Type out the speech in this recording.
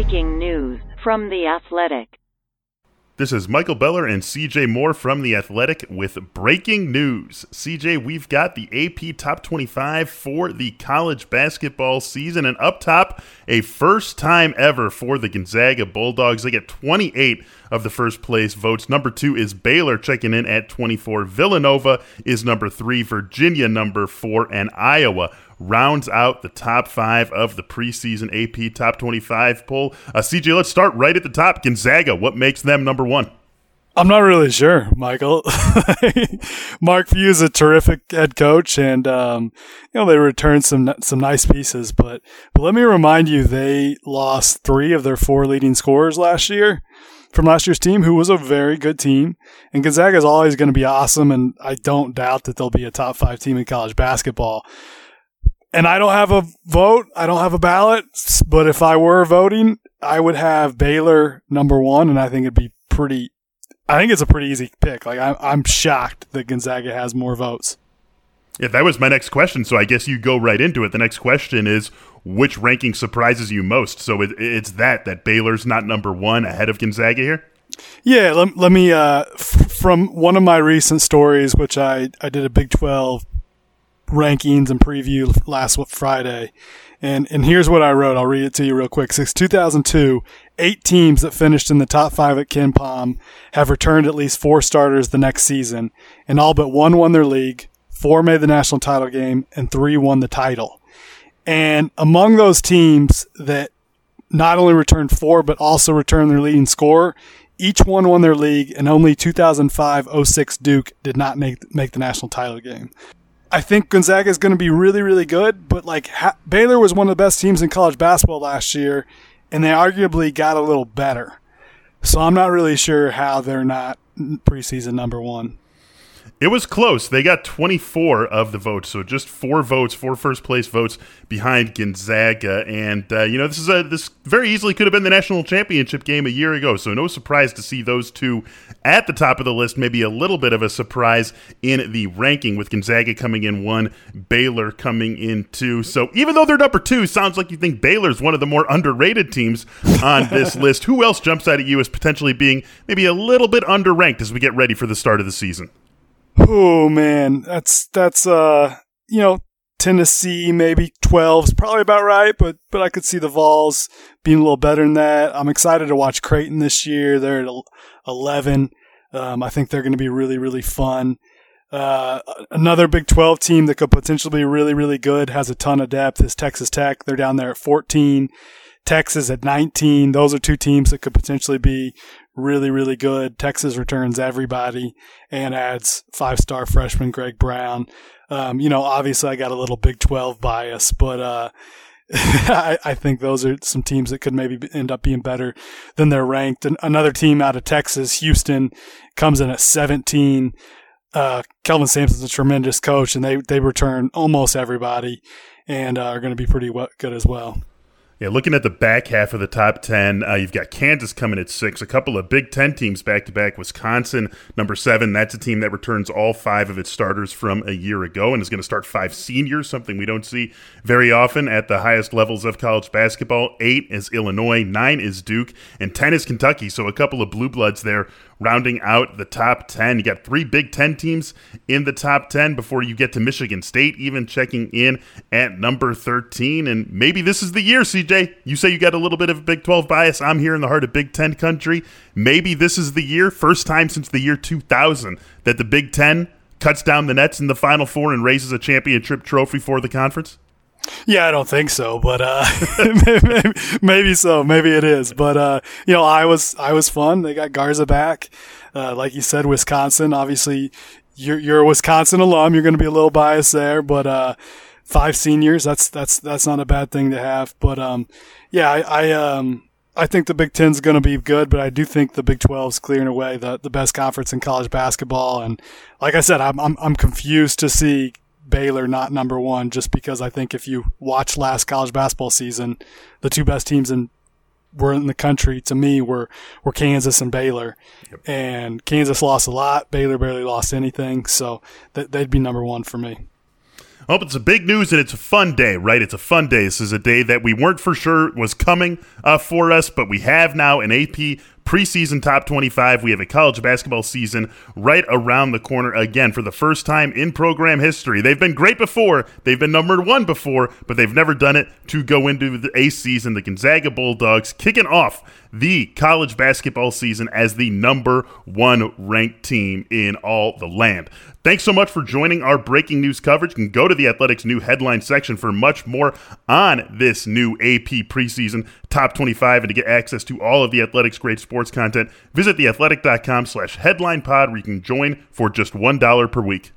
breaking news from The Athletic. This is Michael Beller and CJ Moore from The Athletic with breaking news. CJ, we've got the AP Top 25 for the college basketball season, and up top, a first time ever for the Gonzaga Bulldogs. They get 28 of the first place votes. Number two is Baylor checking in at 24. Villanova is number three, Virginia number four, and Iowa rounds out the top five of the preseason AP Top 25 poll. Uh, CJ, let's start right at the top. Gonzaga, what makes them number one? I'm not really sure, Michael. Mark Few is a terrific head coach, and um, you know they returned some some nice pieces. But but let me remind you, they lost three of their four leading scorers last year from last year's team, who was a very good team. And Gonzaga is always going to be awesome, and I don't doubt that they'll be a top five team in college basketball and I don't have a vote. I don't have a ballot. But if I were voting, I would have Baylor number one, and I think it'd be pretty. I think it's a pretty easy pick. Like I'm, I'm shocked that Gonzaga has more votes. Yeah, that was my next question. So I guess you go right into it. The next question is which ranking surprises you most? So it, it's that that Baylor's not number one ahead of Gonzaga here. Yeah, let, let me uh, f- from one of my recent stories, which I I did a Big Twelve rankings and preview last Friday. And, and here's what I wrote. I'll read it to you real quick. Since 2002, eight teams that finished in the top five at KenPom have returned at least four starters the next season, and all but one won their league, four made the national title game, and three won the title. And among those teams that not only returned four, but also returned their leading scorer, each one won their league, and only 2005-06 Duke did not make make the national title game. I think Gonzaga is going to be really, really good, but like ha- Baylor was one of the best teams in college basketball last year, and they arguably got a little better. So I'm not really sure how they're not preseason number one. It was close. They got 24 of the votes, so just four votes, four first place votes behind Gonzaga. And uh, you know, this is a this very easily could have been the national championship game a year ago. So no surprise to see those two at the top of the list. Maybe a little bit of a surprise in the ranking with Gonzaga coming in one, Baylor coming in two. So even though they're number two, sounds like you think Baylor's one of the more underrated teams on this list. Who else jumps out at you as potentially being maybe a little bit underranked as we get ready for the start of the season? Oh man, that's that's uh you know Tennessee maybe 12 is probably about right, but but I could see the Vols being a little better than that. I'm excited to watch Creighton this year. They're at 11. Um, I think they're going to be really really fun. Uh, another Big 12 team that could potentially be really really good has a ton of depth is Texas Tech. They're down there at 14. Texas at 19. Those are two teams that could potentially be really, really good. Texas returns everybody and adds five star freshman Greg Brown. Um, you know, obviously I got a little Big 12 bias, but, uh, I, I, think those are some teams that could maybe end up being better than they're ranked. And another team out of Texas, Houston, comes in at 17. Uh, Kelvin Sampson's a tremendous coach, and they they return almost everybody, and uh, are going to be pretty good as well. Yeah, looking at the back half of the top 10, uh, you've got Kansas coming at six, a couple of Big Ten teams back to back. Wisconsin, number seven, that's a team that returns all five of its starters from a year ago and is going to start five seniors, something we don't see very often at the highest levels of college basketball. Eight is Illinois, nine is Duke, and 10 is Kentucky. So a couple of blue bloods there rounding out the top 10. You got three Big Ten teams in the top 10 before you get to Michigan State, even checking in at number 13. And maybe this is the year, CJ. You say you got a little bit of a Big 12 bias. I'm here in the heart of Big Ten country. Maybe this is the year, first time since the year 2000, that the Big Ten cuts down the nets in the Final Four and raises a championship trophy for the conference? Yeah, I don't think so, but uh, maybe, maybe, so. Maybe it is. But uh, you know, I was I was fun. They got Garza back, uh, like you said, Wisconsin. Obviously, you're you're a Wisconsin alum. You're going to be a little biased there, but uh, five seniors. That's that's that's not a bad thing to have. But um, yeah, I, I um. I think the Big Ten's going to be good, but I do think the Big 12's clearing away the, the best conference in college basketball. And like I said, I'm, I'm, I'm confused to see Baylor not number one, just because I think if you watch last college basketball season, the two best teams in were in the country to me were were Kansas and Baylor, yep. and Kansas lost a lot. Baylor barely lost anything, so th- they'd be number one for me. Oh, it's a big news and it's a fun day, right? It's a fun day. This is a day that we weren't for sure was coming uh, for us, but we have now an AP preseason top 25. We have a college basketball season right around the corner again for the first time in program history. They've been great before, they've been number one before, but they've never done it to go into the A season. The Gonzaga Bulldogs kicking off the college basketball season as the number one ranked team in all the land. Thanks so much for joining our breaking news coverage. You can go to the Athletic's new headline section for much more on this new AP preseason top 25 and to get access to all of the Athletic's great sports content. Visit theathletic.com slash headline pod where you can join for just $1 per week.